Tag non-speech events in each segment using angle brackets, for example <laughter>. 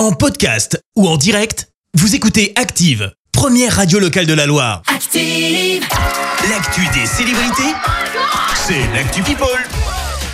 En podcast ou en direct, vous écoutez Active, première radio locale de la Loire. Active. L'actu des célébrités, c'est l'actu People.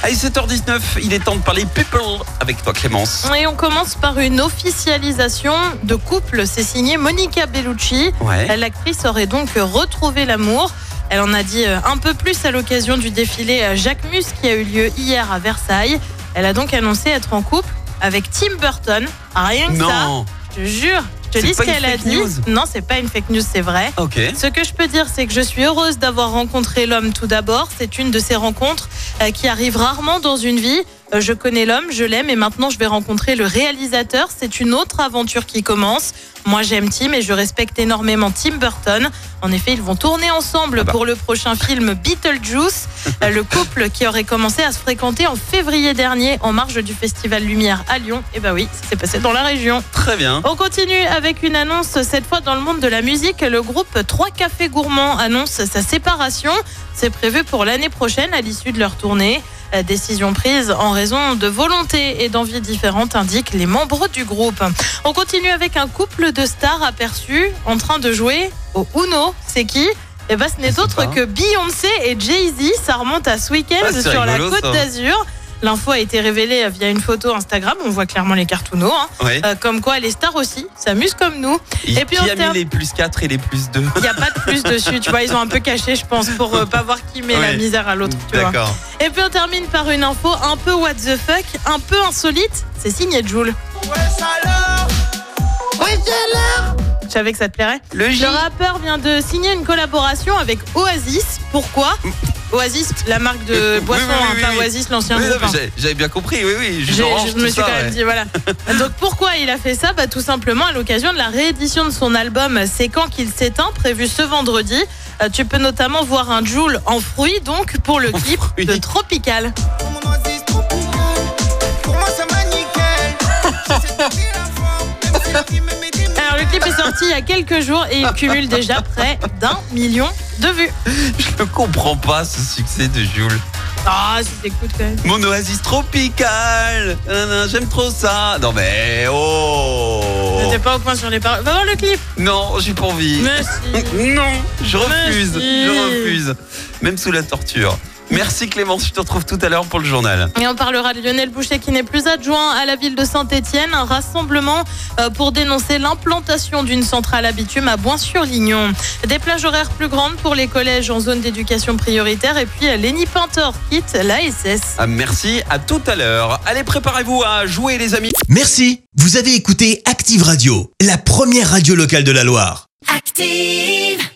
Allez, 7h19, il est temps de parler people avec toi Clémence. Et on commence par une officialisation de couple. C'est signé Monica Bellucci. Ouais. L'actrice aurait donc retrouvé l'amour. Elle en a dit euh, un peu plus à l'occasion du défilé Jacques Mus qui a eu lieu hier à Versailles. Elle a donc annoncé être en couple avec Tim Burton. Rien que ça, Non. je te jure. Je te lis ce qu'elle a dit. news Non, c'est pas une fake news, c'est vrai. Ok. Ce que je peux dire, c'est que je suis heureuse d'avoir rencontré l'homme tout d'abord. C'est une de ces rencontres euh, qui arrivent rarement dans une vie. Euh, je connais l'homme, je l'aime et maintenant je vais rencontrer le réalisateur. C'est une autre aventure qui commence. Moi j'aime Tim et je respecte énormément Tim Burton. En effet, ils vont tourner ensemble Ah bah. pour le prochain film Beetlejuice. <laughs> Euh, le couple qui aurait commencé à se fréquenter en février dernier en marge du Festival Lumière à Lyon. Et bah oui, ça s'est passé dans la région. Très bien. On continue avec une annonce, cette fois dans le monde de la musique. Le groupe Trois Cafés Gourmands annonce sa séparation. C'est prévu pour l'année prochaine à l'issue de leur tournée. La décision prise en raison de volontés et d'envies différentes, indiquent les membres du groupe. On continue avec un couple de stars aperçus en train de jouer au Uno. C'est qui? Eh ben, ce n'est autre que Beyoncé et Jay-Z. Ça remonte à ce week-end Ah, sur la côte d'Azur. L'info a été révélée via une photo Instagram. On voit clairement les cartoonos. hein. Ouais. Euh, comme quoi les stars aussi s'amusent comme nous. Et, et puis, qui on a mis les plus 4 et les plus 2 Il n'y a pas de plus dessus, tu vois, ils ont un peu caché, je pense, pour euh, pas voir qui met la Ouais. misère à l'autre. D'accord. Et puis on termine par une info un peu what the fuck, un peu insolite, c'est signé Joule. Je savais que ça te plairait. Le rappeur vient de signer une collaboration avec Oasis. Pourquoi? Oasis, la marque de boisson, oui, oui, hein, oui, pas oui. Oasis, l'ancien groupe. hein. j'avais- bien compris, oui, oui. jus je me suis ça, quand même dit, voilà. <laughs> Donc pourquoi il a fait ça? Bah, Tout simplement à l'occasion de la réédition de son album C'est quand qu'il s'éteint, prévu ce vendredi. Euh, tu peux notamment voir un Joule en fruits, donc pour le En clip fruits. de Tropical. Mon oasis tropicale, pour moi ça m'a nickel. C'est <laughs> la forme, même si la vie me met des <laughs> Alors le clip est sorti il y a quelques jours et il cumule déjà près d'un million de vues. Je ne comprends pas ce succès de Jules. Ah, si t'écoutes quand même. Mon oasis tropicale. J'aime trop ça. Non mais oh. T'es pas au point sur les paroles. Va voir le clip. Non, j'ai pas envie. Mais <laughs> si. Non, je refuse. si. Je refuse. Même sous la torture. Merci Clémence, je te retrouve tout à l'heure pour le journal. Et on parlera de Lionel Boucher qui n'est plus adjoint à la ville de Saint-Etienne. Un rassemblement euh, pour dénoncer l'implantation d'une centrale à bitume à Bois-sur-Lignon. Des plages horaires plus grandes pour les collèges en zone d'éducation prioritaire. Et puis euh, Lenny Pintor quitte l'ASS. Ah, merci, à tout à l'heure. Allez, préparez-vous à jouer les amis. Merci, vous avez écouté Active Radio, la première radio locale de la Loire. Active.